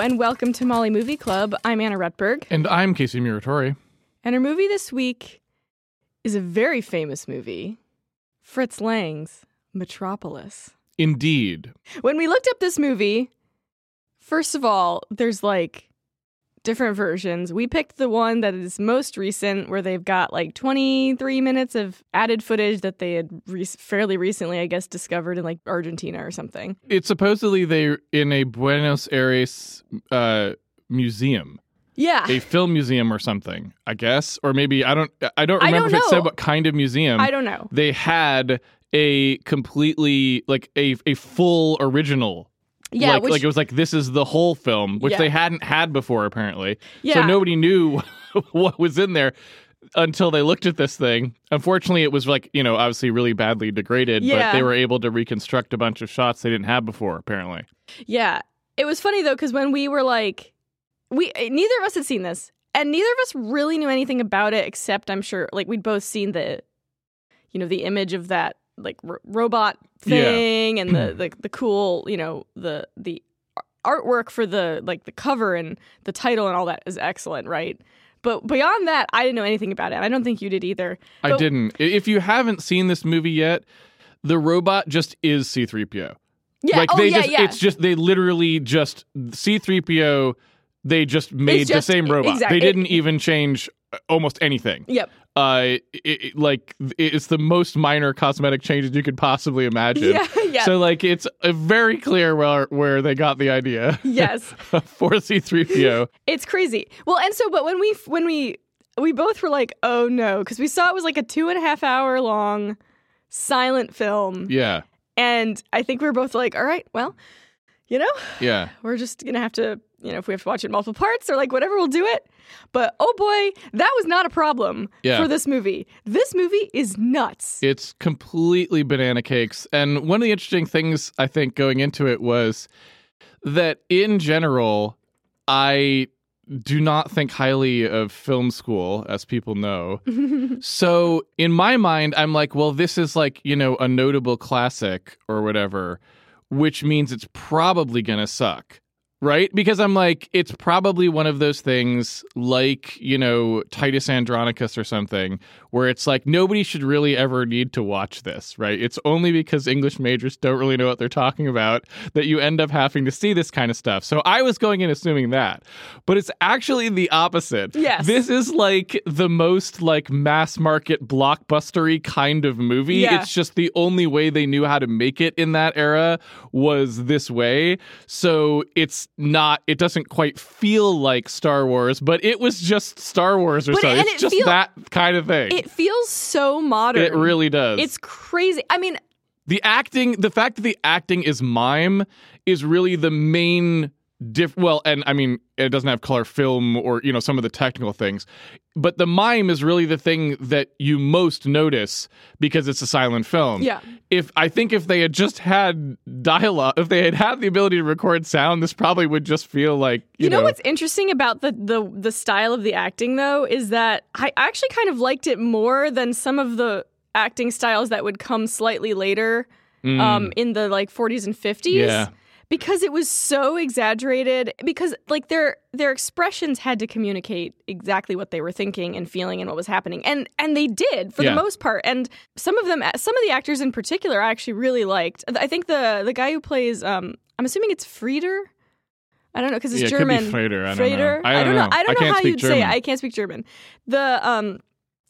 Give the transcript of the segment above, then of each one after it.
and welcome to Molly Movie Club. I'm Anna Rutberg, And I'm Casey Muratori. and our movie this week is a very famous movie Fritz Lang's Metropolis. Indeed. When we looked up this movie, first of all, there's like different versions. We picked the one that is most recent, where they've got like 23 minutes of added footage that they had re- fairly recently, I guess, discovered in like Argentina or something. It's supposedly they're in a Buenos Aires uh, museum, Yeah. a film museum or something, I guess. Or maybe, I don't I don't I remember don't if it said what kind of museum. I don't know. They had a completely, like a, a full original. Yeah, like, which, like it was like this is the whole film, which Yeah. they hadn't had before apparently. yeah. So nobody knew what was in there until they looked at this thing. Unfortunately, it was like, you know, obviously really badly degraded, Yeah. but they were able to reconstruct a bunch of shots they didn't have before, apparently. Yeah. It was funny though cuz when we were like we eh, neither of us had seen this and neither of us really knew anything about it except I'm sure like we'd both seen the you know the image of that like r- robot Yeah. thing and the, mm-hmm. the the cool, you know, the the artwork for the like the cover and the title and all that is excellent, right? But beyond that, I didn't know anything about it. I don't think you did either. I But- didn't. If you haven't seen this movie yet, the robot just is C3PO. Yeah, like oh they yeah, just yeah. it's just they literally just C3PO they just made just- the same robot. exact- they didn't even change almost anything. Yep. Uh it, it- like it's the most minor cosmetic changes you could possibly imagine. Yeah, yeah. So like it's very clear where where they got the idea yes. for C3PO. It's crazy. Well, and so, but when we when we we both were like, oh no, because we saw it was like a two and a half hour long silent film, yeah. and I think we were both like, all right, well, you know, Yeah. we're just gonna have to, you know, if we have to watch it in multiple parts or like whatever, we'll do it. But oh boy, that was not a problem Yeah. for this movie. This movie is nuts. It's completely banana cakes. And one of the interesting things I think going into it was that in general, I do not think highly of film school, as people know. so in my mind, I'm like, well, this is like, you know, a notable classic or whatever, which means it's probably going to suck. Right? Because I'm like, it's probably one of those things like, you know, Titus Andronicus or something, where it's like nobody should really ever need to watch this, right? It's only because English majors don't really know what they're talking about that you end up having to see this kind of stuff. So I was going in assuming that. But it's actually the opposite. Yes. This is like the most like mass market blockbustery kind of movie. Yeah. It's just the only way they knew how to make it in that era was this way. So it's not it doesn't quite feel like Star Wars, but it was just Star Wars or But- something. and It's it just feel- that kind of thing. It feels so modern. It really does. It's crazy. I mean, the acting, the fact that the acting is mime is really the main diff well, and I mean it doesn't have color film or, you know, some of the technical things. But the mime is really the thing that you most notice because it's a silent film. yeah. If I think if they had just had dialogue, if they had had the ability to record sound, this probably would just feel like you, You, know, what's interesting about the, the the style of the acting though is that I actually kind of liked it more than some of the acting styles that would come slightly later Mm, um in the like 40s and 50s Yeah. Because it was so exaggerated because like their their expressions had to communicate exactly what they were thinking and feeling and what was happening and and they did for Yeah. the most part and some of them some of the actors in particular I actually really liked I think the the guy who plays um I'm assuming it's Frieder I don't know because it's yeah, German It be Frater. I don't know. I don't, know. I don't know how you'd say it. I can't speak German. The um,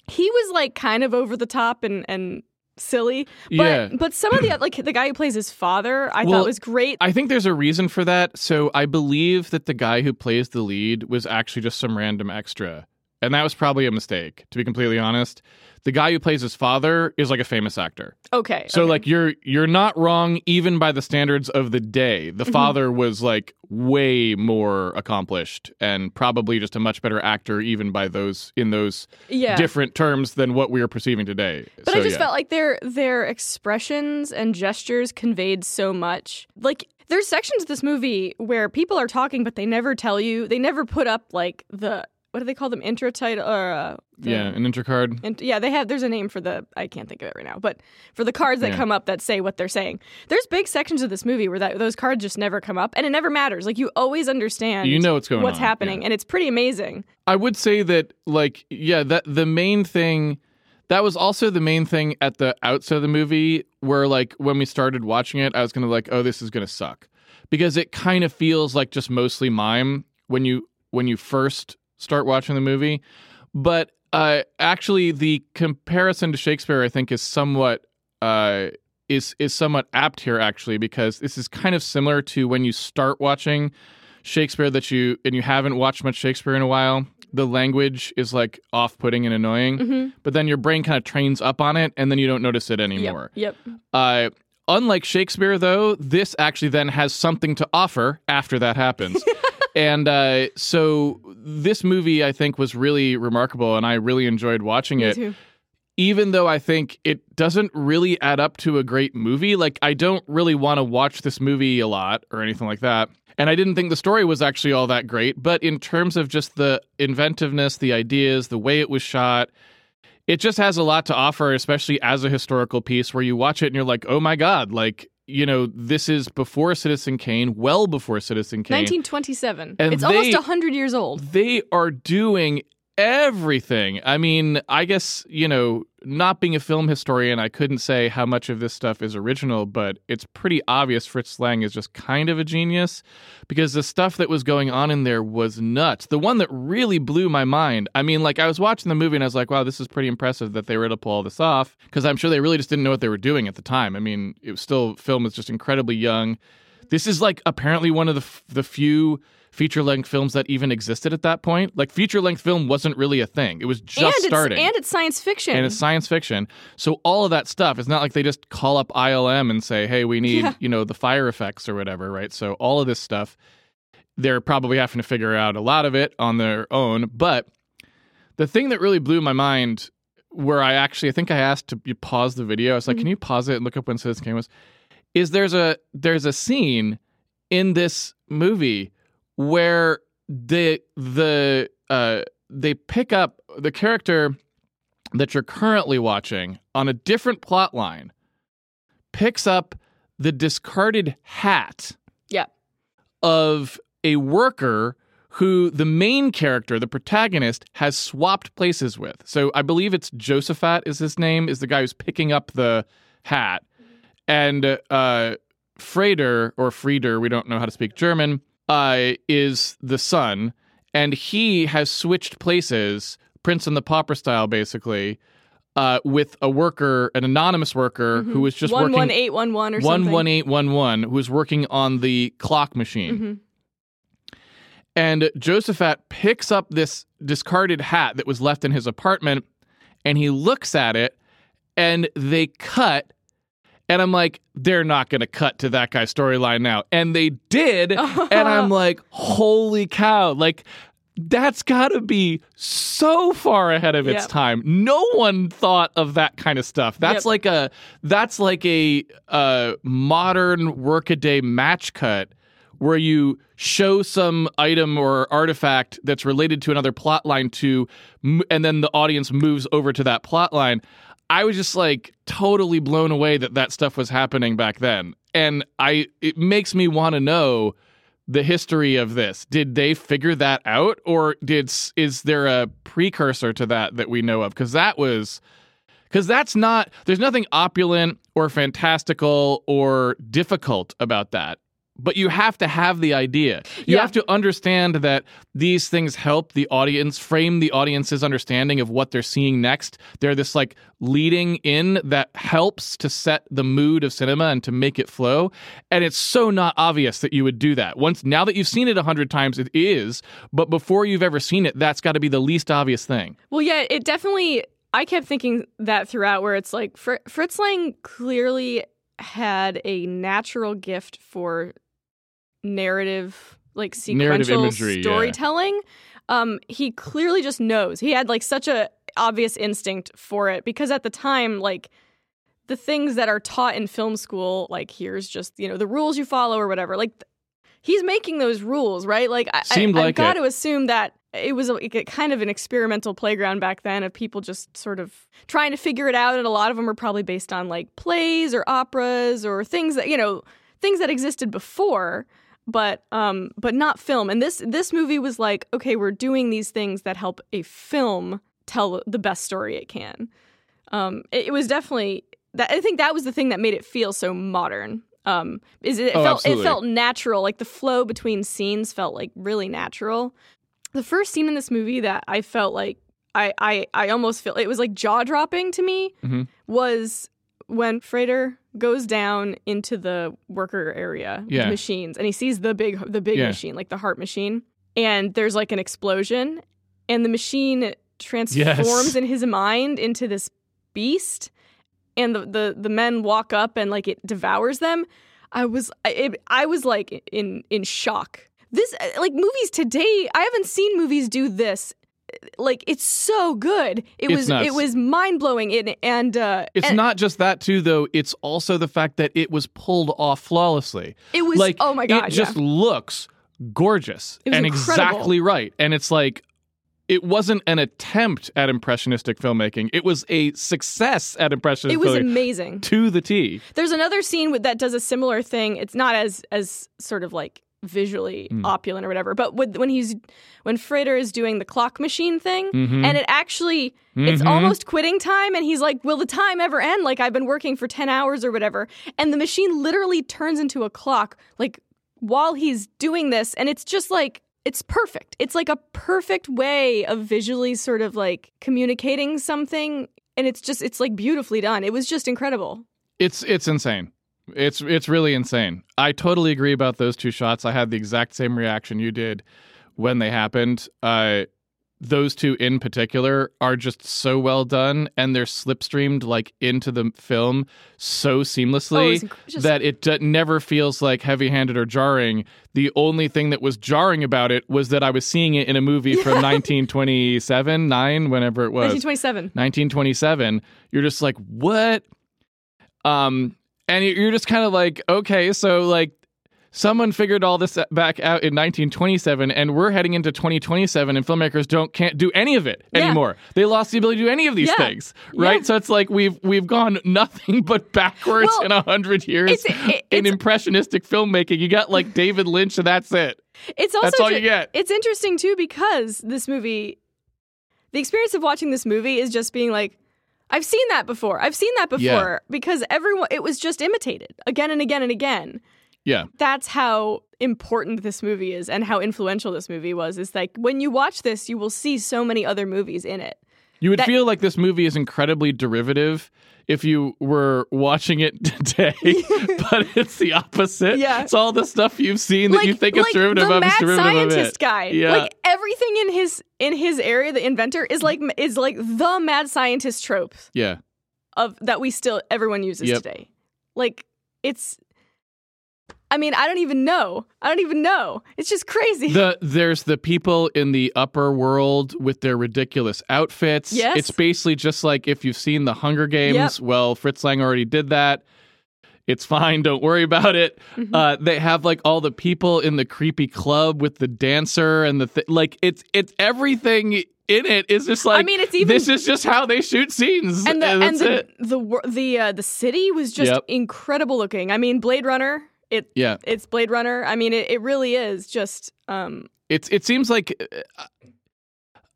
he was like kind of over the top and and silly. But yeah. but some of the like the guy who plays his father, I Well, thought was great. I think there's a reason for that. So I believe that the guy who plays the lead was actually just some random extra. And that was probably a mistake, to be completely honest. The guy who plays his father is like a famous actor. okay. So okay. like you're you're not wrong even by the standards of the day. The Mhm. father was like way more accomplished and probably just a much better actor even by those in those yeah. different terms than what we are perceiving today. But so, I just yeah. felt like their their expressions and gestures conveyed so much. Like there's sections of this movie where people are talking, but they never tell you. They never put up like the what do they call them? Intro title or uh, yeah, an intercard. And yeah, they have. There's a name for the. I can't think of it right now, but for the cards that Yeah. come up that say what they're saying. There's big sections of this movie where that those cards just never come up, and it never matters. Like you always understand. You know what's going what's on, happening, yeah. and it's pretty amazing. I would say that, like, yeah, that the main thing that was also the main thing at the outset of the movie, where like when we started watching it, I was gonna like, oh, this is gonna suck, because it kind of feels like just mostly mime when you when you first start watching the movie, but uh, actually the comparison to Shakespeare, I think, is somewhat uh, is is somewhat apt here actually because this is kind of similar to when you start watching Shakespeare that you and you haven't watched much Shakespeare in a while. The language is like off-putting and annoying, Mhm. but then your brain kind of trains up on it, and then you don't notice it anymore. Yep. Yep. Uh, unlike Shakespeare, though, this actually then has something to offer after that happens. and uh, so this movie, I think, was really remarkable, and I really enjoyed watching it too. even though I think it doesn't really add up to a great movie, like I don't really want to watch this movie a lot or anything like that. And I didn't think the story was actually all that great, but in terms of just the inventiveness, the ideas, the way it was shot, it just has a lot to offer, especially as a historical piece where you watch it and you're like, oh my God, like, you know, this is before Citizen Kane, well before Citizen Kane. 1927. And it's almost they- hundred years old. they are doing everything. I mean, I guess, you know, not being a film historian, I couldn't say how much of this stuff is original, but it's pretty obvious Fritz Lang is just kind of a genius because the stuff that was going on in there was nuts. The one that really blew my mind. I mean, like I was watching the movie and I was like, wow, this is pretty impressive that they were able to pull all this off because I'm sure they really just didn't know what they were doing at the time. I mean, it was still film was just incredibly young. This is like apparently one of the f- the few feature length films that even existed at that point. Like feature length film wasn't really a thing. It was just and it's, starting. And it's science fiction. and it's science fiction. So all of that stuff, it's not like they just call up ILM and say, "Hey, we need, Yeah. you know, the fire effects or whatever," right? So all of this stuff they're probably having to figure out a lot of it on their own, but the thing that really blew my mind where I actually I think I asked to you pause the video. I was like, Mhm. "Can you pause it and look up when Citizen Kane was?" Is there's a there's a scene in this movie where the the uh they pick up the character that you're currently watching on a different plot line picks up the discarded hat Yeah. of a worker who the main character, the protagonist, has swapped places with. So I believe it's Josaphat is his name, is the guy who's picking up the hat. And uh Freder or Frieder, we don't know how to speak German, uh, is the son, and he has switched places, Prince and the Pauper style, basically, uh, with a worker, an anonymous worker who was just one working one eight one one or one something. one eight one one, who was working on the clock machine. Mhm. And Josaphat picks up this discarded hat that was left in his apartment and he looks at it and they cut. And I'm like, they're not going to cut to that guy's storyline now. And they did. and I'm like, holy cow. Like, that's got to be so far ahead of its Yep. time. No one thought of that kind of stuff. That's Yep. like a that's like a uh, modern workaday match cut where you show some item or artifact that's related to another plot line to and then the audience moves over to that plot line i was just like totally blown away that that stuff was happening back then. And i it makes me want to know the history of this. Did they figure that out or did is there a precursor to that that we know of? Because that was because that's not there's nothing opulent or fantastical or difficult about that but you have to have the idea. You Yeah. have to understand that these things help the audience frame the audience's understanding of what they're seeing next. They're this like leading in that helps to set the mood of cinema and to make it flow. And it's so not obvious that you would do that. Once now that you've seen it a hundred times it is. But before you've ever seen it that's got to be the least obvious thing. Well, yeah, it definitely. I kept thinking that throughout, where it's like Fr- Fritz Lang clearly had a natural gift for narrative, like sequential imagery, yeah. storytelling. Um, he clearly just knows. He had like such a obvious instinct for it because at the time, like the things that are taught in film school, like here's just you know the rules you follow or whatever, like. th- He's making those rules, right? Like I, Seemed I, like I've got it. to assume that it was a, a kind of an experimental playground back then of people just sort of trying to figure it out and a lot of them were probably based on like plays or operas or things that you know things that existed before but um but not film. And this this movie was like okay we're doing these things that help a film tell the best story it can. Um it, it was definitely that i think that was the thing that made it feel so modern. Um is it, it Oh, felt it felt natural. Like the flow between scenes felt like really natural. The first scene in this movie that i felt like i i, I almost feel it was like jaw dropping to me Mhm. was when Freder goes down into the worker area with Yeah. machines and he sees the big the big Yeah. machine like the heart machine and there's like an explosion and the machine transforms Yes. in his mind into this beast and the, the the men walk up and like it devours them i was I- it, i was like in in shock this uh, like movies today i haven't seen movies do this like it's so good it It's was nuts. it was mind-blowing and and uh It's and not just that too, though. It's also the fact that it was pulled off flawlessly. it was like, oh my god it just looks gorgeous and incredible. exactly right. And it's like it wasn't an attempt at impressionistic filmmaking. It was a success at impressionistic it was amazing to the T. there's another scene that does a similar thing it's not as as sort of like visually Mm. opulent or whatever but with, when he's when Frater is doing the clock machine thing Mhm. and it actually it's Mhm. almost quitting time and he's like will the time ever end like i've been working for 10 hours or whatever and the machine literally turns into a clock like while he's doing this and it's just like it's perfect it's like a perfect way of visually sort of like communicating something and it's just it's like beautifully done it was just incredible It's it's insane. It's it's really insane. I totally agree about those two shots. I had the exact same reaction you did when they happened. Uh, those two in particular are just so well done, and they're slipstreamed like into the film so Oh, seamlessly just- that it d- never feels like heavy-handed or jarring. The only thing that was jarring about it was that I was seeing it in a movie from 1927, nine, whenever it was. 1927 1927 you're just like what um and you- you're just kind of like okay so like someone figured all this back out in 1927 and we're heading into 2027 and filmmakers don't can't do any of it Yeah. anymore they lost the ability to do any of these Yeah. things right Yeah. so it's like we've we've gone nothing but backwards Well, in a hundred years it's- it- in it's- impressionistic filmmaking you got like david lynch and that's it It's also That's all you get. It's interesting too because this movie, the experience of watching this movie is just being like, I've seen that before. I've seen that before Yeah. because everyone it was just imitated again and again and again. yeah That's how important this movie is and how influential this movie was. Is like when you watch this, you will see so many other movies in it. You would That- feel like this movie is incredibly derivative if you were watching it today, but it's the opposite. Yeah. It's all the stuff you've seen that you think is derivative the of is mad scientist guy. Yeah. Like everything in his in his area, the inventor is like is like the mad scientist trope yeah. of that we still everyone uses Yep. today. Like it's I mean, I don't even know. I don't even know. It's just crazy. The there's the people in the upper world with their ridiculous outfits. Yes. It's basically just like if you've seen the Hunger Games, Yep. well, Fritz Lang already did that. It's fine, don't worry about it. Mm-hmm. Uh, they have like all the people in the creepy club with the dancer and the th- like. It's it's everything in it is just like. I mean, it's even- this is just how they shoot scenes, and the and that's the the the uh, the city was just Yep. incredible looking. I mean, Blade Runner. It Yeah, it's Blade Runner. I mean, it, it really is just um it's it seems like uh,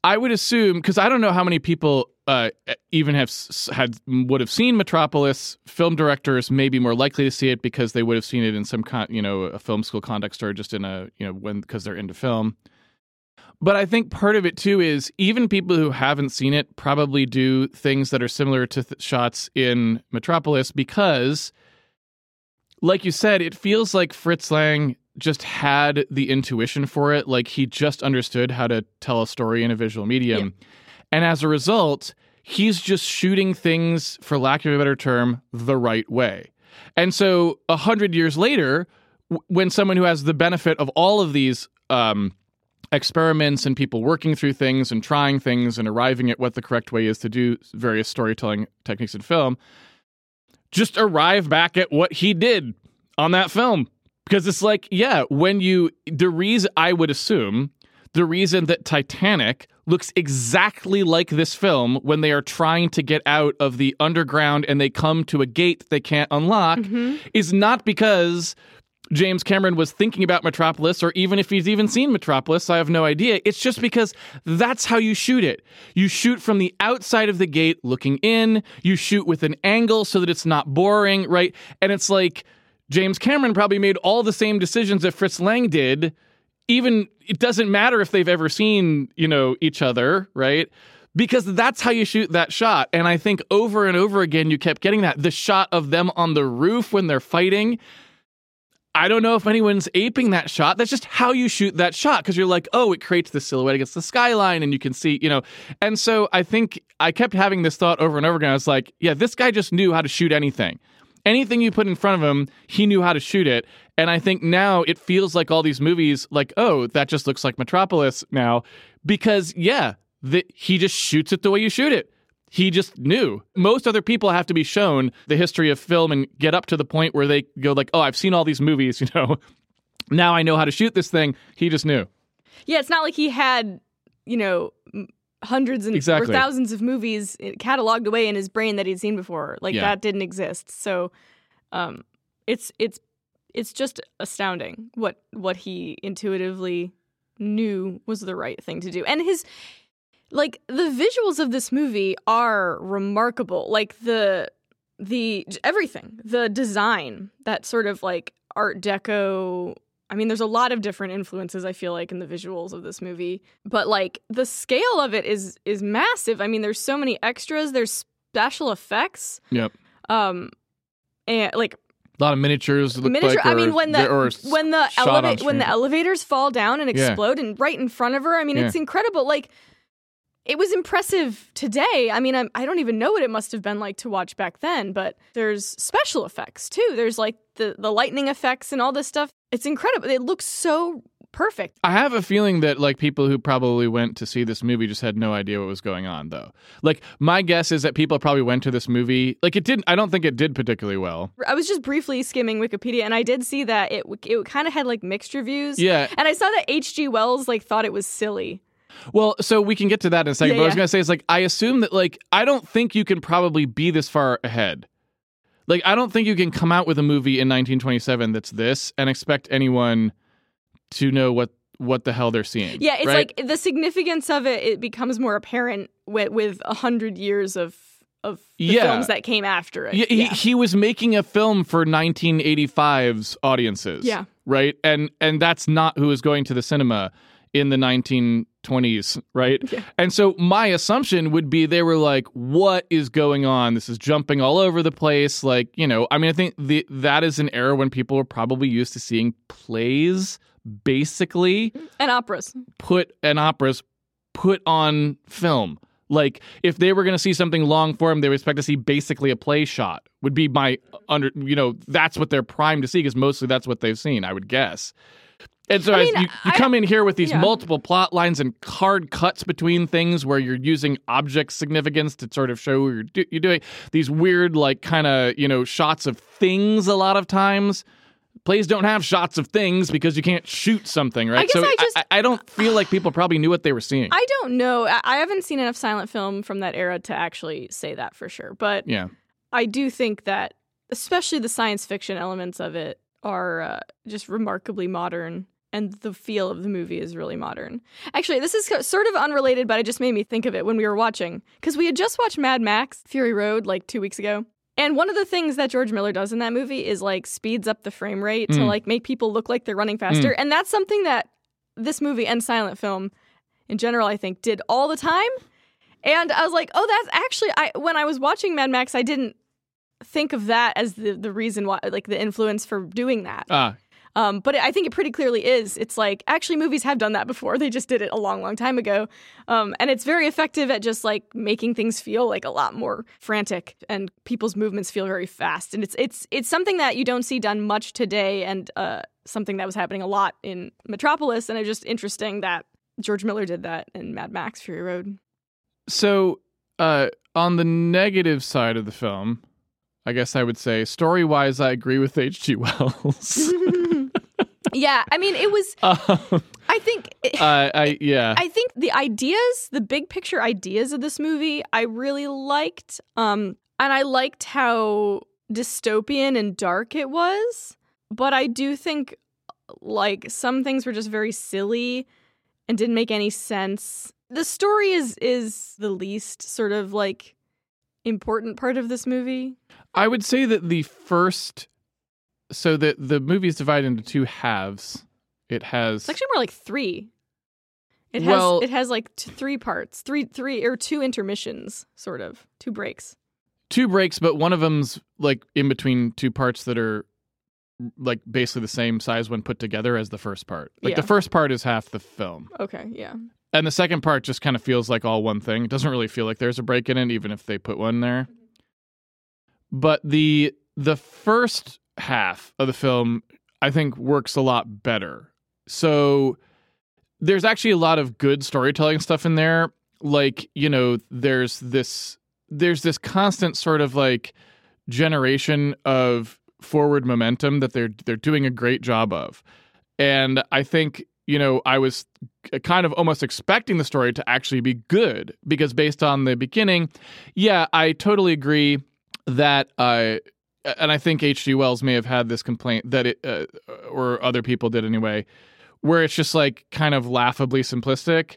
I would assume because I don't know how many people uh, even have had would have seen Metropolis. Film directors may be more likely to see it because they would have seen it in some con- you know a film school context or just in a you know when because they're into film. But I think part of it too is even people who haven't seen it probably do things that are similar to th- shots in Metropolis because, like you said, it feels like Fritz Lang just had the intuition for it. Like he just understood how to tell a story in a visual medium. And as a result, he's just shooting things, for lack of a better term, the right way. And so a hundred years later, when someone who has the benefit of all of these um, experiments and people working through things and trying things and arriving at what the correct way is to do various storytelling techniques in film, just arrive back at what he did on that film. Because it's like, yeah, when you, the reason I would assume the reason that Titanic looks exactly like this film when they are trying to get out of the underground and they come to a gate they can't unlock mm-hmm. is not because James Cameron was thinking about Metropolis, or even if he's even seen Metropolis, I have no idea. It's just because that's how you shoot it. You shoot from the outside of the gate looking in, you shoot with an angle so that it's not boring, right? And it's like James Cameron probably made all the same decisions that Fritz Lang did. Even it doesn't matter if they've ever seen, you know, each other, right? Because that's how you shoot that shot. And I think over and over again, you kept getting that. The shot of them on the roof when they're fighting. I don't know if anyone's aping that shot. That's just how you shoot that shot because you're like, oh, it creates the silhouette against the skyline and you can see, you know. And so I think I kept having this thought over and over again. I was like, yeah, this guy just knew how to shoot anything. Anything you put in front of him, he knew how to shoot it. And I think now it feels like all these movies, like, oh, that just looks like Metropolis now. Because, yeah, the, he just shoots it the way you shoot it he just knew. Most other people have to be shown the history of film and get up to the point where they go like, "Oh, I've seen all these movies, you know. Now I know how to shoot this thing." He just knew. Yeah, it's not like he had, you know, hundreds and Exactly. or thousands of movies eh, cataloged away in his brain that he'd seen before. Like Yeah. that didn't exist. So, um, it's it's it's just astounding what what he intuitively knew was the right thing to do. And his like the visuals of this movie are remarkable. Like the the everything, the design, that sort of like art deco I mean, there's a lot of different influences I feel like in the visuals of this movie, but like the scale of it is is massive. I mean, there's so many extras. There's special effects. Yep. Um, and like A lot of miniatures. Look miniature. Like, I mean, when the when the elevate when the elevators fall down and Yeah. explode and right in front of her. I mean, it's incredible. Like it was impressive today. I mean, I'm, I don't even know what it must have been like to watch back then. But there's special effects too. There's like the the lightning effects and all this stuff. It's incredible. It looks so perfect. I have a feeling that like people who probably went to see this movie just had no idea what was going on though. Like my guess is that people probably went to this movie like it didn't I don't think it did particularly well. I was just briefly skimming Wikipedia, and I did see that it it kind of had like mixed reviews. Yeah. And I saw that H.G. Wells like thought it was silly. Well, so we can get to that in a second. Yeah, but I was gonna say is like I assume that like I don't think you can probably be this far ahead. Like I don't think you can come out with a movie in 1927 that's this and expect anyone to know what what the hell they're seeing. Yeah, it's right? like the significance of it. It becomes more apparent with with a hundred years of of the Yeah. films that came after it. Yeah, he, he was making a film for 1985's audiences. Yeah. Right? And and that's not who is going to the cinema in the 1920s, right? Yeah. And so my assumption would be they were like what is going on? This is jumping all over the place like, you know, I mean I think the that is an era when people were probably used to seeing plays basically and operas. put and operas put on film. Like if they were going to see something long form, they would expect to see basically a play shot. Would be my under, you know, that's what they're primed to see because mostly that's what they've seen. I would guess. And so I as mean, you, you I- come in here with these yeah. multiple plot lines and hard cuts between things where you're using object significance to sort of show you're, do- you're doing. These weird, like, kind of, you know, shots of things a lot of times. Plays don't have shots of things because you can't shoot something, right? so I just- I, I don't feel like people probably knew what they were seeing. I don't know. I, I haven't seen enough silent film from that era to actually say that for sure. But yeah. I do think that, especially the science fiction elements of it, are uh, just remarkably modern. And the feel of the movie is really modern. Actually, this is sort of unrelated, but it just made me think of it when we were watching. Because we had just watched Mad Max Fury Road like two weeks ago. And one of the things that George Miller does in that movie is like speeds up the frame rate to Mm. like make people look like they're running faster. And that's something that this movie and silent film in general, I think, did all the time. And I was like, oh, that's actually I when I was watching Mad Max, I didn't think of that as the the reason why like the influence for doing that. Ah, Um, but I think it pretty clearly is. It's like actually movies have done that before. They just did it a long, long time ago, um, and it's very effective at just like making things feel like a lot more frantic, and people's movements feel very fast. And it's it's it's something that you don't see done much today, and uh, something that was happening a lot in Metropolis. And it's just interesting that George Miller did that in Mad Max Fury Road. so uh, on the negative side of the film, I guess I would say story wise, I agree with H.G. Wells. yeah, I mean it was um, I think Uh, I yeah. I think the ideas, the big picture ideas of this movie, I really liked. Um, and I liked how dystopian and dark it was. But I do think like some things were just very silly and didn't make any sense. The story is is the least sort of like important part of this movie. I would say that the first, so the the movie is divided into two halves. It has It's actually more like three. It has it has like t- three parts, three three or two intermissions, sort of two breaks. two breaks, but one of them's like in between two parts that are like basically the same size when put together as the first part. Like the first part is half the film, Okay, yeah. and the second part just kind of feels like all one thing. It doesn't really feel like there's a break in it, even if they put one there. But the the first half of the film, I think, works a lot better. So there's actually a lot of good storytelling stuff in there. Like you know, there's this there's this constant sort of like generation of forward momentum that they're they're doing a great job of. And I think, you know, I was kind of almost expecting the story to actually be good because based on the beginning, yeah, I totally agree that uh and I think H.G. Wells may have had this complaint that it uh, or other people did anyway, where it's just like kind of laughably simplistic.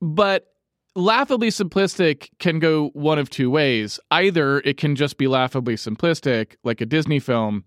But laughably simplistic can go one of two ways. Either it can just be laughably simplistic, like a Disney film,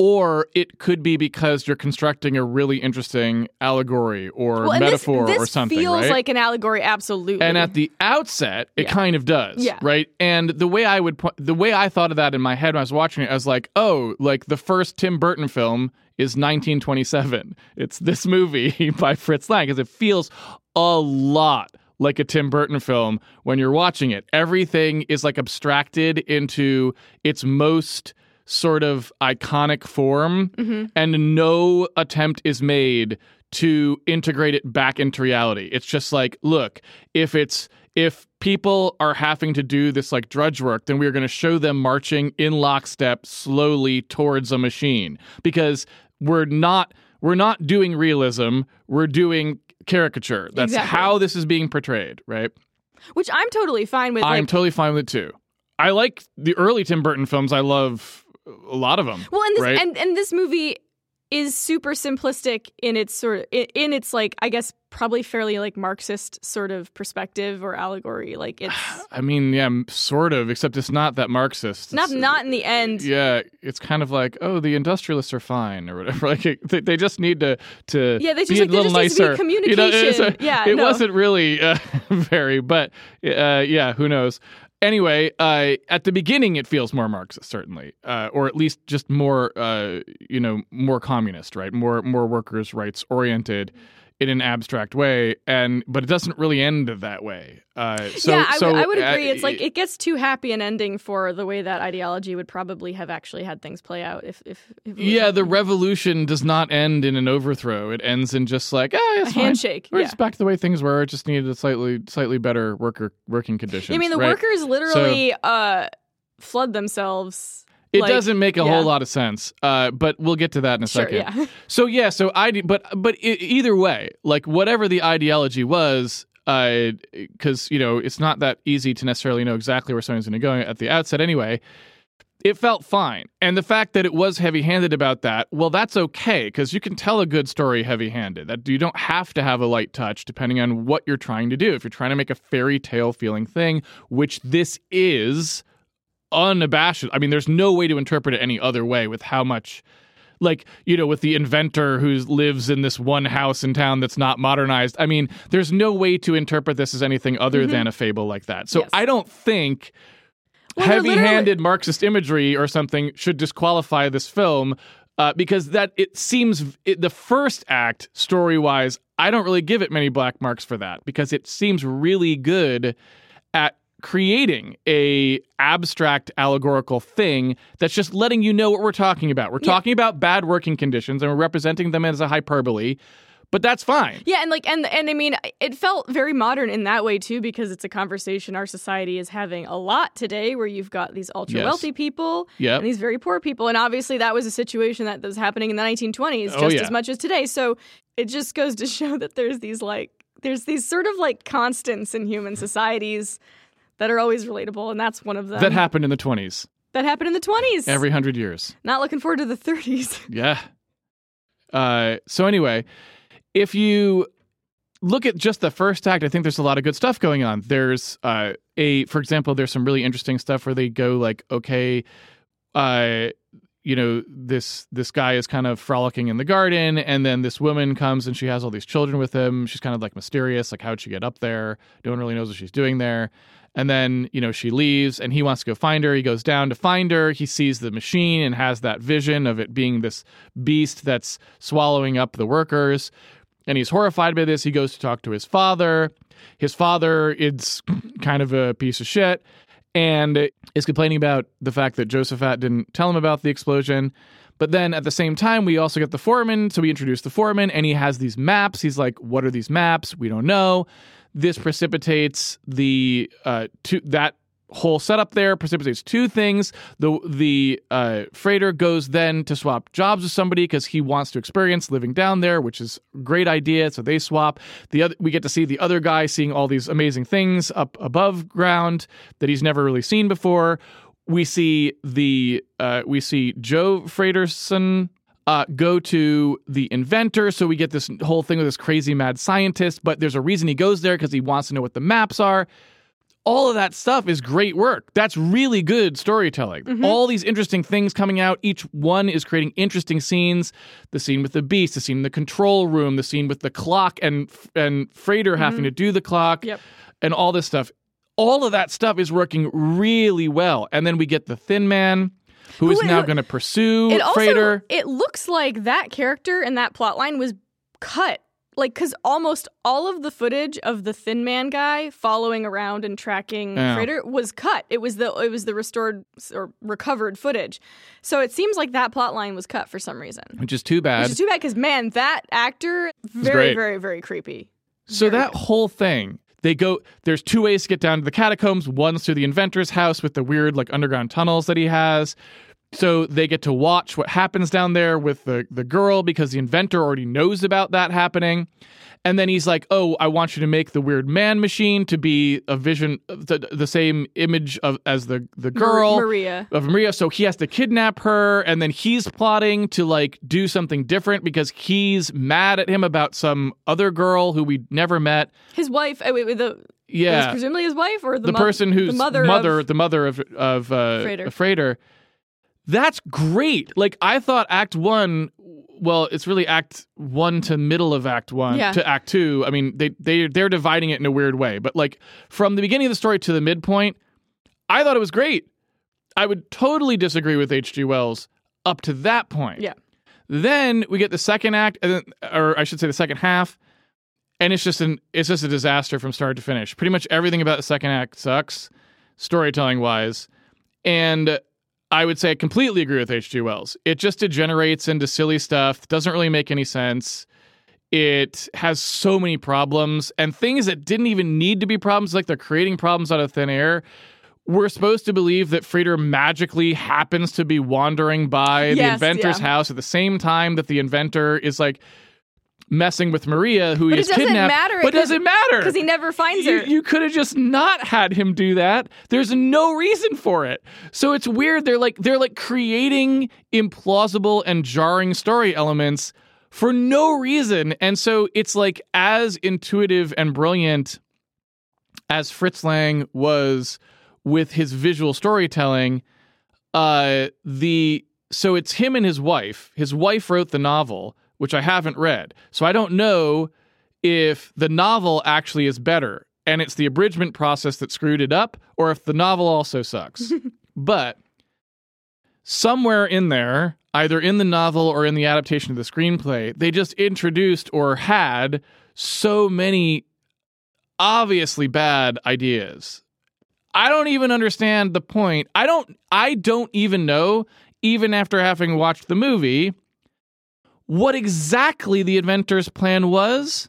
or it could be because you're constructing a really interesting allegory or Well, metaphor this, this or something, It feels right? like an allegory, absolutely. and at the outset, it Yeah. kind of does, Yeah. right? And the way I would, the way I thought of that in my head when I was watching it, I was like, oh, like the first Tim Burton film is 1927. It's this movie by Fritz Lang because it feels a lot like a Tim Burton film when you're watching it. Everything is like abstracted into its most sort of iconic form, mm-hmm. and no attempt is made to integrate it back into reality. It's just like, look, if it's if people are having to do this like drudge work, then we're going to show them marching in lockstep slowly towards a machine because we're not we're not doing realism, we're doing caricature. That's Exactly. how this is being portrayed, right? which I'm totally fine with. I'm like, totally fine with it too. I like the early Tim Burton films. I love a lot of them. well, and this right? and and this movie is super simplistic in its sort of in, its like I guess probably fairly like Marxist sort of perspective or allegory. Like it's I mean, yeah, sort of, except it's not that Marxist. not It's- not in the end. Yeah, it's kind of like, oh, the industrialists are fine or whatever. Like it- they, they just need to to Yeah, they just, be like, a little just needs to be nicer. You know, it's communication. Yeah, it no. wasn't really uh, very, but uh, yeah, who knows. Anyway, uh, at the beginning, it feels more Marxist, certainly, uh, or at least just more, uh, you know, more communist, right? More, more workers' rights oriented in an abstract way, and but it doesn't really end that way. Uh, so, yeah, I, would- so I would uh, agree. it's like it gets too happy an ending for the way that ideology would probably have actually had things play out. If if, if Yeah, the revolution does not end in an overthrow. It ends in just like, ah, it's a fine. handshake. We're Yeah. just back to the way things were. It just needed a slightly slightly better worker working conditions. I mean, the right? workers literally uh, flood themselves. It like- doesn't make a yeah. whole lot of sense. Uh, but we'll get to that in a Sure, second. yeah. So yeah, so I but but e- either way, like whatever the ideology was, because you know it's not that easy to necessarily know exactly where something's going to go at the outset. Anyway, it felt fine, and the fact that it was heavy-handed about that, well, that's okay because you can tell a good story heavy-handed. That you don't have to have a light touch depending on what you're trying to do. If you're trying to make a fairy tale feeling thing, which this is unabashed. I mean, there's no way to interpret it any other way with how much like you know with the inventor who lives in this one house in town that's not modernized i mean there's no way to interpret this as anything other than a fable like that so Mm-hmm. Yes. i don't think Well, heavy-handed marxist imagery or something should disqualify this film uh, because that it seems it, the first act story-wise i don't really give it many black marks for that because it seems really good creating a abstract allegorical thing that's just letting you know what we're talking about. We're Yeah. talking about bad working conditions and we're representing them as a hyperbole, but that's fine. Yeah, and like and and I mean it felt very modern in that way too because it's a conversation our society is having a lot today where you've got these ultra Yes. wealthy people Yep. and these very poor people and obviously that was a situation that was happening in the 1920s just Oh, yeah. as much as today. So it just goes to show that there's these like there's these sort of like constants in human societies that are always relatable and that's one of them. That happened in the 20s, That happened in the 20s. every 100 years. Not looking forward to the 30s. Yeah. Uh, so anyway, if you look at just the first act, I think there's a lot of good stuff going on. There's uh, a, for example, there's some really interesting stuff where they go like, okay, uh, you know, this this guy is kind of frolicking in the garden, and then this woman comes and she has all these children with him. She's kind of like mysterious, like how'd she get up there? No one really knows what she's doing there. And then, you know, she leaves and he wants to go find her. He goes down to find her. He sees the machine and has that vision of it being this beast that's swallowing up the workers. And he's horrified by this. He goes to talk to his father. His father is kind of a piece of shit and is complaining about the fact that Josaphat didn't tell him about the explosion. But then at the same time, we also get the foreman. So we introduce the foreman, and he has these maps. He's like, "What are these maps? We don't know." This precipitates the uh, two, that whole setup there precipitates two things. The the uh, Freder goes then to swap jobs with somebody because he wants to experience living down there, which is great idea. So they swap. The other we get to see the other guy seeing all these amazing things up above ground that he's never really seen before. We see the uh, we see Joe Fredersen uh, go to the inventor. So we get this whole thing with this crazy mad scientist, but there's a reason he goes there because he wants to know what the maps are. All of that stuff is great work. That's really good storytelling. All these interesting things coming out. Each one is creating interesting scenes. The scene with the beast, the scene in the control room, the scene with the clock and and Freder having to do the clock, Yep. and all this stuff. All of that stuff is working really well. And then we get the Thin Man, who is now going to pursue It also Freder. it looks like that character and that plot line was cut. Like cuz almost all of the footage of the thin man guy following around and tracking Yeah. Freder was cut. It was the it was the restored or recovered footage. So it seems like that plot line was cut for some reason. which is too bad. Which is too bad cuz man, that actor very very very creepy. So Very that whole thing, they go. There's two ways to get down to the catacombs. One's through the inventor's house with the weird like underground tunnels that he has. So they get to watch what happens down there with the the girl because the inventor already knows about that happening. And then he's like, "Oh, I want you to make the weird man machine to be a vision, the, the same image of as the the girl Maria. of Maria. So he has to kidnap her, and then he's plotting to like do something different because he's mad at him about some other girl who we never met. His wife, uh, wait, wait, the Yeah, presumably his wife or the, the mo- person who's the mother, mother, of, the mother of of uh, Freder. Freder. That's great. Like I thought, Act One. Well, it's really Act One to middle of Act One Yeah. to Act Two. I mean, they they they're dividing it in a weird way, but like from the beginning of the story to the midpoint, I thought it was great. I would totally disagree with H.G. Wells up to that point. Yeah. Then we get the second act, and or I should say the second half, and it's just an it's just a disaster from start to finish. Pretty much everything about the second act sucks, storytelling wise, and I would say I completely agree with H.G. Wells. It just degenerates into silly stuff. Doesn't really make any sense. It has so many problems and things that didn't even need to be problems, like they're creating problems out of thin air. We're supposed to believe that Frieder magically happens to be wandering by the inventor's yeah. house at the same time that the inventor is like messing with Maria, who But he it has doesn't kidnapped. matter But does because- it matter? because he never finds you, her. you could have just not had him do that. There's no reason for it. So it's weird. They're like they're like creating implausible and jarring story elements for no reason. And so it's like as intuitive and brilliant as Fritz Lang was with his visual storytelling, uh the so it's him and his wife. His wife wrote the novel, which I haven't read. So I don't know if the novel actually is better and it's the abridgment process that screwed it up or if the novel also sucks. but somewhere in there, either in the novel or in the adaptation of the screenplay, they just introduced or had so many obviously bad ideas. I don't even understand the point. I don't I don't even know even after having watched the movie what exactly the inventor's plan was,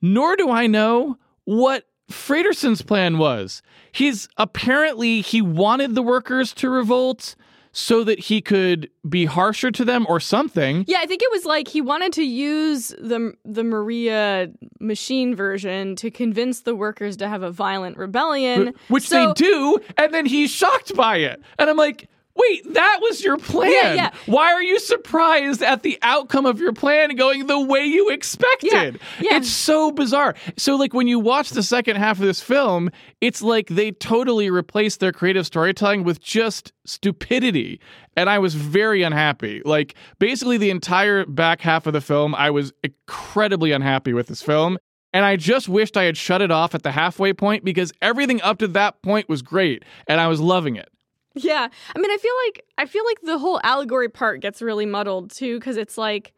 nor do I know what Fredersen's plan was. He's apparently he wanted the workers to revolt so that he could be harsher to them or something. Yeah, I think it was like he wanted to use the the Maria machine version to convince the workers to have a violent rebellion, which so, they do, and then he's shocked by it. And I'm like, Wait, that was your plan. Yeah, yeah. Why are you surprised at the outcome of your plan going the way you expected? Yeah. It's so bizarre. So, like, when you watch the second half of this film, it's like they totally replaced their creative storytelling with just stupidity. And I was very unhappy. Like, basically, the entire back half of the film, I was incredibly unhappy with this film. And I just wished I had shut it off at the halfway point because everything up to that point was great and I was loving it. Yeah. I mean, I feel like I feel like the whole allegory part gets really muddled too cuz it's like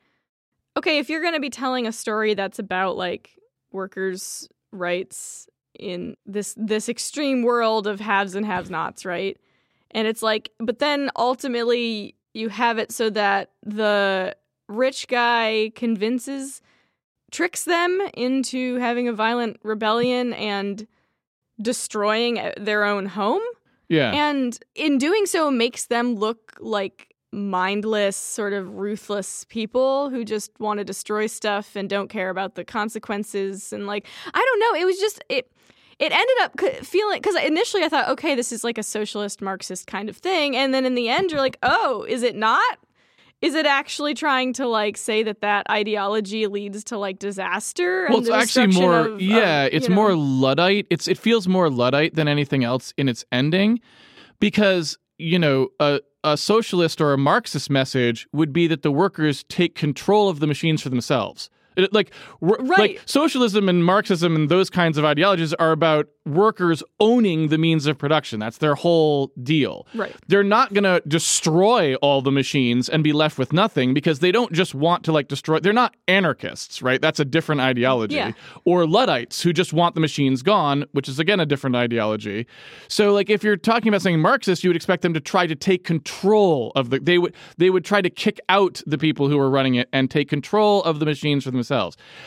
okay, if you're going to be telling a story that's about like workers' rights in this this extreme world of haves and have-nots, right? And it's like but then ultimately you have it so that the rich guy convinces tricks them into having a violent rebellion and destroying eh, their own home yeah. And in doing so, makes them look like mindless, sort of ruthless people who just want to destroy stuff and don't care about the consequences. And like, I don't know. It was just, it, it ended up feeling because initially I thought, okay, this is like a socialist Marxist kind of thing, and then in the end, you're like, oh, is it not? Is it actually trying to like say that that ideology leads to like disaster? Well, it's actually more. Of, um, yeah, of, it's know. more luddite. It's it feels more luddite than anything else in its ending, because you know a a socialist or a Marxist message would be that the workers take control of the machines for themselves. It, like, right. like socialism and Marxism and those kinds of ideologies are about workers owning the means of production. That's their whole deal. Right. They're not going to destroy all the machines and be left with nothing because they don't just want to like destroy. They're not anarchists, right? That's a different ideology. Yeah. Or Luddites who just want the machines gone, which is again a different ideology. So like if you're talking about something Marxist, you would expect them to try to take control of the they would they would try to kick out the people who are running it and take control of the machines for themselves.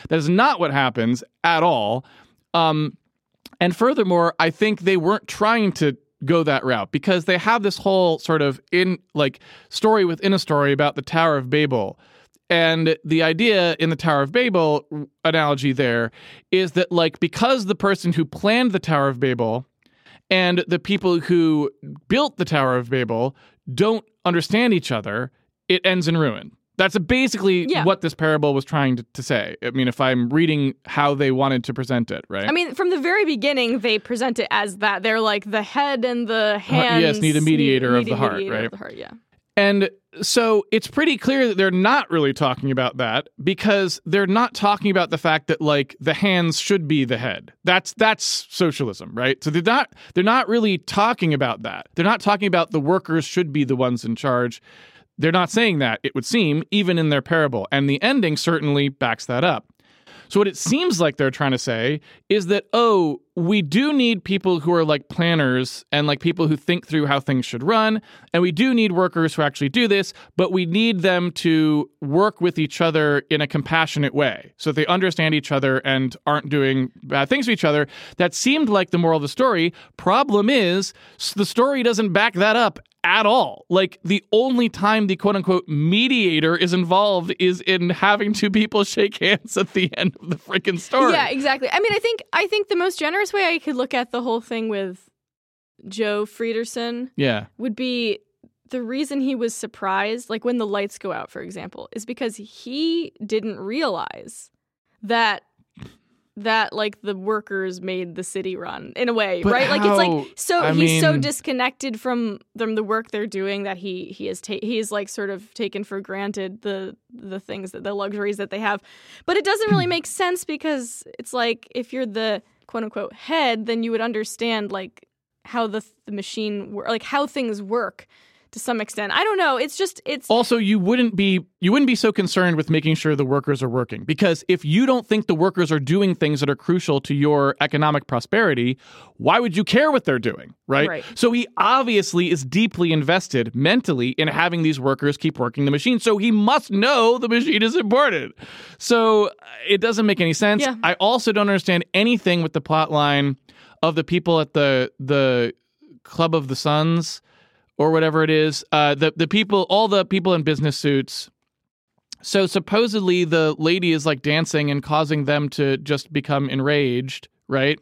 That is not what happens at all. Um, and furthermore, I think they weren't trying to go that route because they have this whole sort of in like story within a story about the Tower of Babel. And the idea in the Tower of Babel analogy there is that like because the person who planned the Tower of Babel and the people who built the Tower of Babel don't understand each other, it ends in ruin. That's basically yeah. what this parable was trying to, to, say. I mean, if I'm reading how they wanted to present it, right? I mean, from the very beginning, they present it as that. They're like the head and the hands. yes, need a mediator, need, of, need the heart, mediator right? Of the heart, yeah. And so it's pretty clear that they're not really talking about that because they're not talking about the fact that like the hands should be the head. That's that's socialism, right? So they're not they're not really talking about that. They're not talking about the workers should be the ones in charge. They're not saying that, it would seem, even in their parable. And the ending certainly backs that up. So, what it seems like they're trying to say is that, oh, we do need people who are like planners and like people who think through how things should run. And we do need workers who actually do this, but we need them to work with each other in a compassionate way so that they understand each other and aren't doing bad things to each other. That seemed like the moral of the story. Problem is, the story doesn't back that up at all. Like the only time the quote unquote mediator is involved is in having two people shake hands at the end of the freaking story. Yeah, exactly. I mean, I think I think the most generous way I could look at the whole thing with Joe Fredersen yeah. would be the reason he was surprised, like when the lights go out, for example, is because he didn't realize that that like the workers made the city run in a way, But right? like it's like so I he's so disconnected from from the work they're doing that he he is ta- he is like sort of taken for granted the the things that the luxuries that they have. But it doesn't really make sense because it's like if you're the quote unquote head, then you would understand like how the the machine wor- like how things work to some extent. I don't know. It's just it's Also, you wouldn't be you wouldn't be so concerned with making sure the workers are working because if you don't think the workers are doing things that are crucial to your economic prosperity, why would you care what they're doing, right? Right. So he obviously is deeply invested mentally in having these workers keep working the machine. So he must know the machine is important. So uh, it doesn't make any sense. Yeah. I also don't understand anything with the plot line of the people at the the Club of the Sons or whatever it is. Uh, the the people, all the people in business suits. So supposedly the lady is like dancing and causing them to just become enraged, right?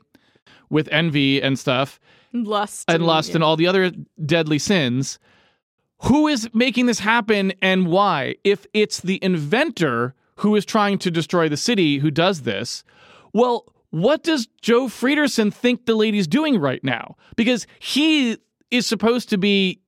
With envy and stuff, lust and lust and all the other deadly sins. Who is making this happen and why? If it's the inventor who is trying to destroy the city who does this, well, what does Joe Fredersen think the lady's doing right now? Because he is supposed to be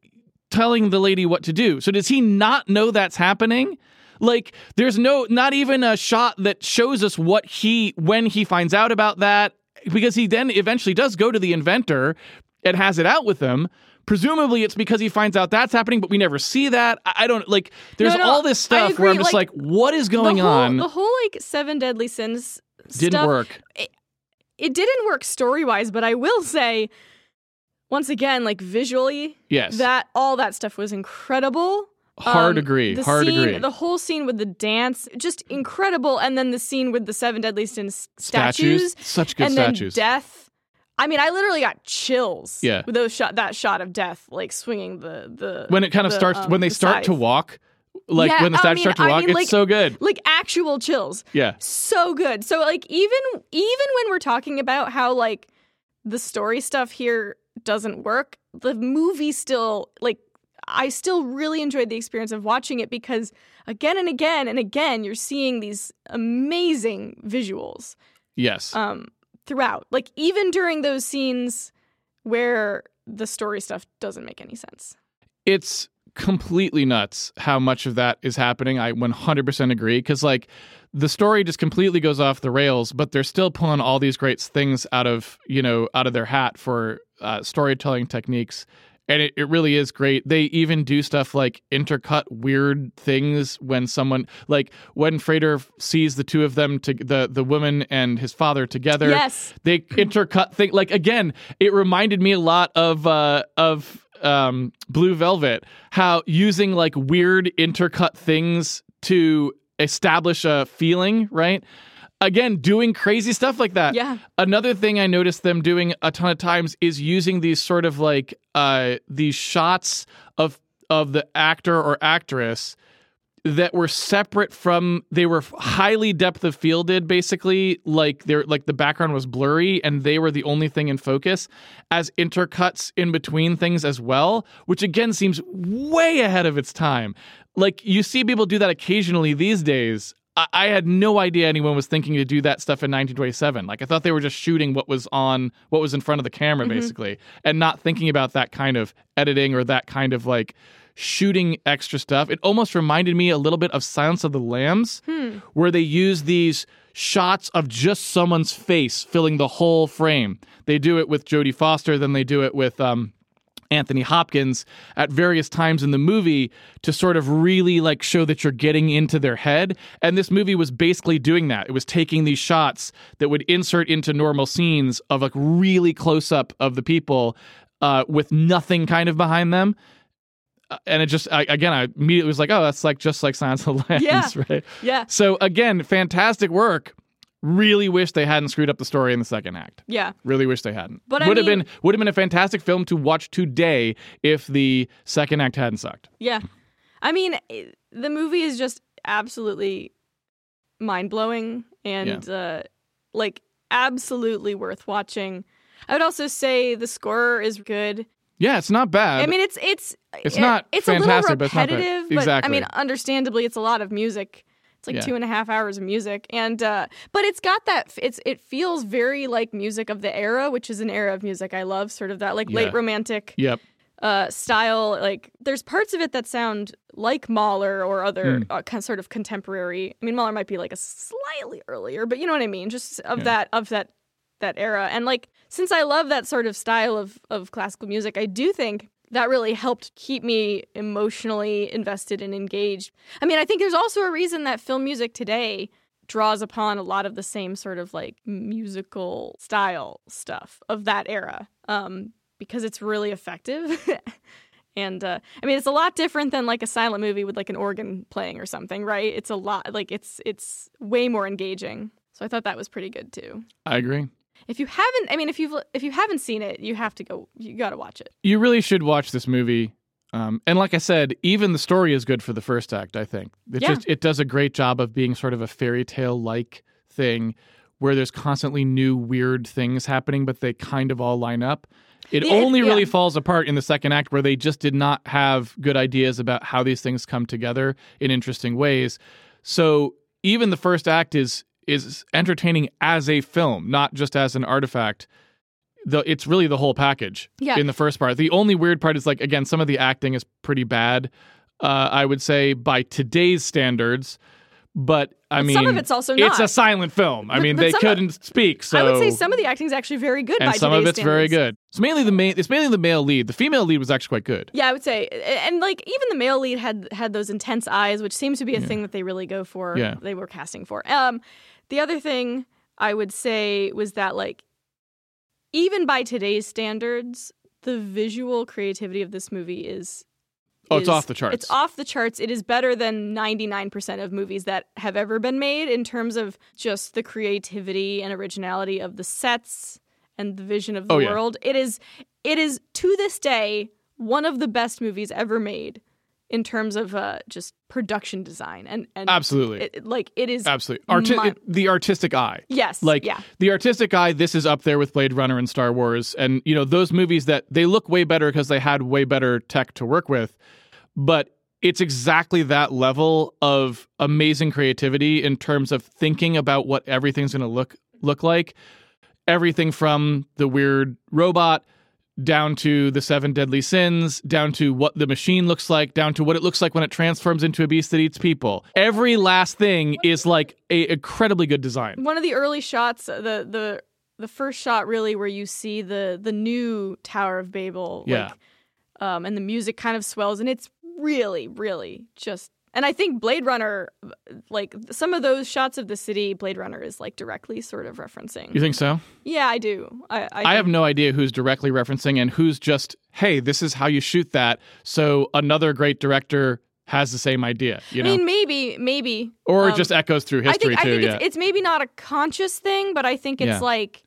telling the lady what to do. So does he not know that's happening? Like there's no not even a shot that shows us what he when he finds out about that because he then eventually does go to the inventor and has it out with him. Presumably it's because he finds out that's happening, but we never see that. I don't like there's No, no, all this stuff where I'm just like, like, what is going the whole, on? The whole like seven deadly sins Didn't stuff, work. It didn't work story wise, but I will say, once again, like visually, Yes. that all that stuff was incredible. Hard Um, agree. The Hard scene, agree. The whole scene with the dance, just incredible, and then the scene with the seven deadly sins statues. statues, Such good and statues. then death. I mean, I literally got chills. Yeah. with those shot that shot of death, like swinging the the when it kind of the, starts um, when they the start to walk like Yeah, when the I statues mean- start to I walk mean, it's like- so good like actual chills. yeah so good. So like even even when we're talking about how like the story stuff here doesn't work, the movie still like I still really enjoyed the experience of watching it because again and again and again you're seeing these amazing visuals yes um throughout. Like even during those scenes where the story stuff doesn't make any sense. it's completely nuts how much of that is happening i 100% agree because like the story just completely goes off the rails but they're still pulling all these great things out of you know out of their hat for uh, storytelling techniques and it, it really is great they even do stuff like intercut weird things when someone like when Freder sees the two of them to the the woman and his father together Yes. they intercut thing like again it reminded me a lot of uh of um blue velvet how using like weird intercut things to establish a feeling right again doing crazy stuff like that Yeah. another thing i noticed them doing a ton of times is using these sort of like uh these shots of of the actor or actress that were separate from they were highly depth of fielded basically like they're like the background was blurry and they were the only thing in focus as intercuts in between things as well which again seems way ahead of its time. Like you see people do that occasionally these days. I- I had no idea anyone was thinking to do that stuff in 1927. Like I thought they were just shooting what was on, what was in front of the camera, mm-hmm. basically, and not thinking about that kind of editing or that kind of like shooting extra stuff. It almost reminded me a little bit of Silence of the Lambs, where they use these shots of just someone's face filling the whole frame. They do it with Jodie Foster, then they do it with um, Anthony Hopkins at various times in the movie to sort of really like show that you're getting into their head. And this movie was basically doing that. It was taking these shots that would insert into normal scenes of like really close up of the people uh, with nothing kind of behind them. Uh, And it just, I, again, I immediately was like, oh, that's like just like Silence of the Lambs, Yeah. right? Yeah. So again, fantastic work. Really wish they hadn't screwed up the story in the second act. Yeah. Really wish they hadn't. But I would have mean- been would have been a fantastic film to watch today if the second act hadn't sucked. Yeah. I mean, the movie is just absolutely mind blowing and uh, like absolutely worth watching. I would also say the score is good. Yeah, it's not bad. I mean, it's it's It's it- not it's a little it's not bad. repetitive. But, I mean, understandably, it's a lot of music. It's like Yeah. two and a half hours of music, and uh, but it's got that. It's it feels very like music of the era, which is an era of music I love. Sort of that like Yeah. late romantic yep. uh, style. Like there's parts of it that sound like Mahler or other Hmm. uh, kind sort of contemporary. I mean, Mahler might be like a slightly earlier, but you know what I mean. Just of Yeah. that of that that era. And like since I love that sort of style of of classical music, I do think that really helped keep me emotionally invested and engaged. I mean, I think there's also a reason that film music today draws upon a lot of the same sort of like musical style stuff of that era um, because it's really effective. and uh, I mean, it's a lot different than like a silent movie with like an organ playing or something, right? It's a lot like it's it's way more engaging. So I thought that was pretty good too. I agree. If you haven't, I mean, if you've if you haven't seen it, you have to go. You got to watch it. You really should watch this movie. Um, and like I said, even the story is good for the first act. I think it Yeah. just it does a great job of being sort of a fairy tale like thing, where there's constantly new weird things happening, but they kind of all line up. It Yeah, it- only really falls apart in the second act, where they just did not have good ideas about how these things come together in interesting ways. So even the first act is is entertaining as a film, not just as an artifact. The, it's really the whole package Yeah. in the first part. The only weird part is like again, some of the acting is pretty bad. Uh, I would say by today's standards, but I But mean, some of it's also not. it's a silent film. I mean, they couldn't speak, so I would say some of the acting is actually very good. and by some of it's very good. It's mainly the main. It's mainly the male lead. The female lead was actually quite good. Yeah, I would say, and like even the male lead had had those intense eyes, which seems to be a thing that they really go for. Yeah. they were casting for. Um, the other thing I would say was that like even by today's standards, the visual creativity of this movie is. Oh, it's is- off the charts. It's off the charts. It is better than 99% of movies that have ever been made in terms of just the creativity and originality of the sets and the vision of the Oh, yeah. world. It is it is to this day one of the best movies ever made in terms of uh, just production design and and Absolutely, it, like it is absolutely. Arti- it- the artistic eye. yes Like yeah the artistic eye, this is up there with Blade Runner and Star Wars, and you know those movies that they look way better because they had way better tech to work with, but it's exactly that level of amazing creativity in terms of thinking about what everything's going to look look like. Everything from the weird robot down to the seven deadly sins, down to what the machine looks like, down to what it looks like when it transforms into a beast that eats people. Every last thing is like a incredibly good design. one of the early shots the the the first shot really where you see the the new Tower of Babel Yeah. like um and the music kind of swells and it's really really just and I think Blade Runner like some of those shots of the city Blade Runner is like directly sort of referencing. You think so? yeah, I do. I I, I have no idea who's directly referencing and who's just, hey, this is how you shoot that. So another great director has the same idea, you I know? mean maybe maybe or um, just echoes through I history think I too. think yeah. it's, it's maybe not a conscious thing, but I think it's Yeah. like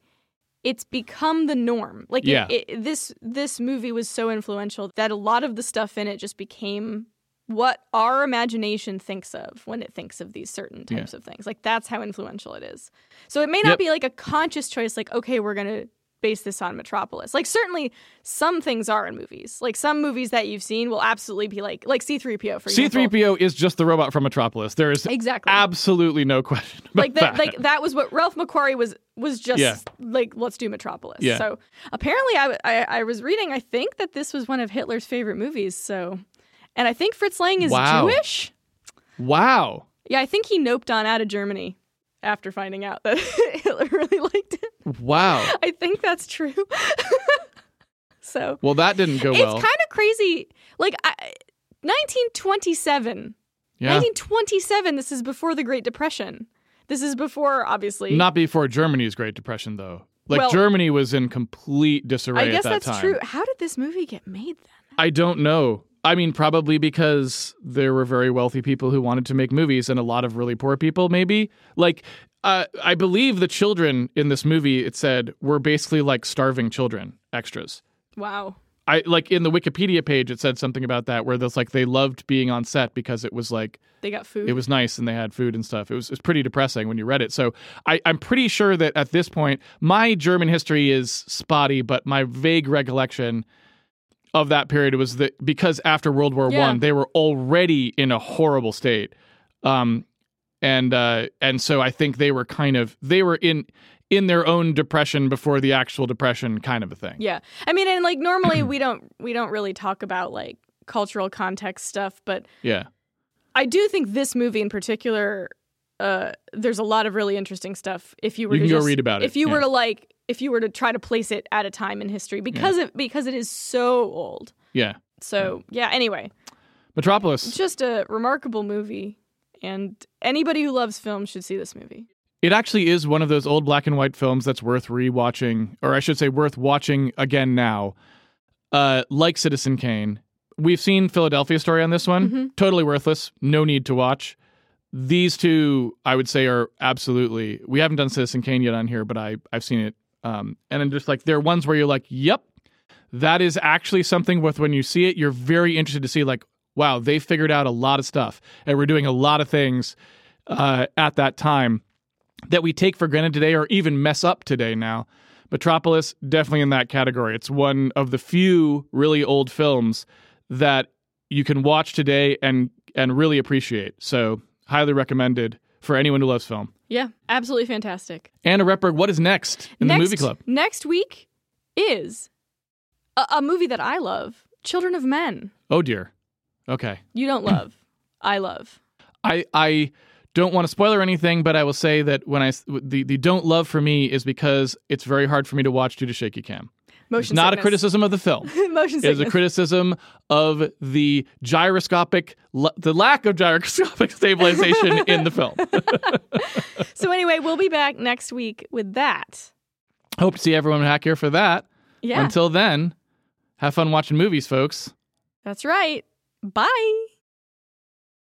it's become the norm. Like it- Yeah. it, this this movie was so influential that a lot of the stuff in it just became what our imagination thinks of when it thinks of these certain Yeah. types of things. Like that's how influential it is. So it may not Yep. be like a conscious choice like okay, we're going to base this on Metropolis. Like certainly some things are in movies. Like some movies that you've seen will absolutely be like like C3PO for example. C3PO is just the robot from Metropolis. There is Exactly. absolutely no question about like that, that. like that was what Ralph McQuarrie was was just Yeah. like let's do Metropolis. Yeah. So apparently, I, I I was reading. I think that this was one of Hitler's favorite movies. So, and I think Fritz Lang is Wow. Jewish. wow. Yeah, I think he noped on out of Germany after finding out that Hitler really liked it. Wow. I think that's true. so Well, that didn't go it's well. It's kind of crazy. Like I, 1927. yeah. 1927. This is before the Great Depression. This is before, obviously. Not before Germany's Great Depression, though. Like Well- Germany was in complete disarray I guess that that's time. true. How did this movie get made then? I don't know. I mean, probably because there were very wealthy people who wanted to make movies and a lot of really poor people, maybe. Like, uh, I believe the children in this movie, it said, were basically like starving children, extras. Wow. I like in the Wikipedia page, it said something about that where there's like they loved being on set because it was like They got food. it was nice and they had food and stuff. It was, it was pretty depressing when you read it. So I, I'm pretty sure that at this point, my German history is spotty, but my vague recollection of that period was that because after World War Yeah. One, they were already in a horrible state, um, and uh, and so I think they were kind of they were in in their own depression before the actual depression, kind of a thing. yeah. I mean, and like normally we don't we don't really talk about like cultural context stuff, but Yeah. I do think this movie in particular, uh, there's a lot of really interesting stuff. If you were You to go just- read about it, if you yeah. were to like, if you were to try to place it at a time in history, because it because it is so old. Yeah. So, yeah, anyway, Metropolis. just a remarkable movie. And anybody who loves film should see this movie. It actually is one of those old black and white films that's worth rewatching, or I should say, worth watching again now. Uh, like Citizen Kane, we've seen Philadelphia Story on this one. Mhm. Totally worthless. No need to watch. These two, I would say, are absolutely. We haven't done Citizen Kane yet on here, but I I've seen it. Um, and then just like they're ones where you're like, yep, that is actually something with when you see it, you're very interested to see like, wow, they figured out a lot of stuff, and we're doing a lot of things uh, at that time that we take for granted today or even mess up today now. Metropolis definitely in that category. It's one of the few really old films that you can watch today and and really appreciate. So, highly recommended for anyone who loves film. Yeah, absolutely fantastic. Anna Repberg, what is next in next, the movie club? Next week is a, a movie that I love Children of Men. Oh dear. Okay. You don't love. I love. I I don't want to spoil or anything, but I will say that when I the the don't love for me is because it's very hard for me to watch due to shaky cam. Motion not a criticism of the film. Motion It is a criticism of the gyroscopic, the lack of gyroscopic stabilization in the film. so anyway, we'll be back next week with that. Hope to see everyone back here for that. Yeah, Until then, have fun watching movies, folks. that's right. Bye.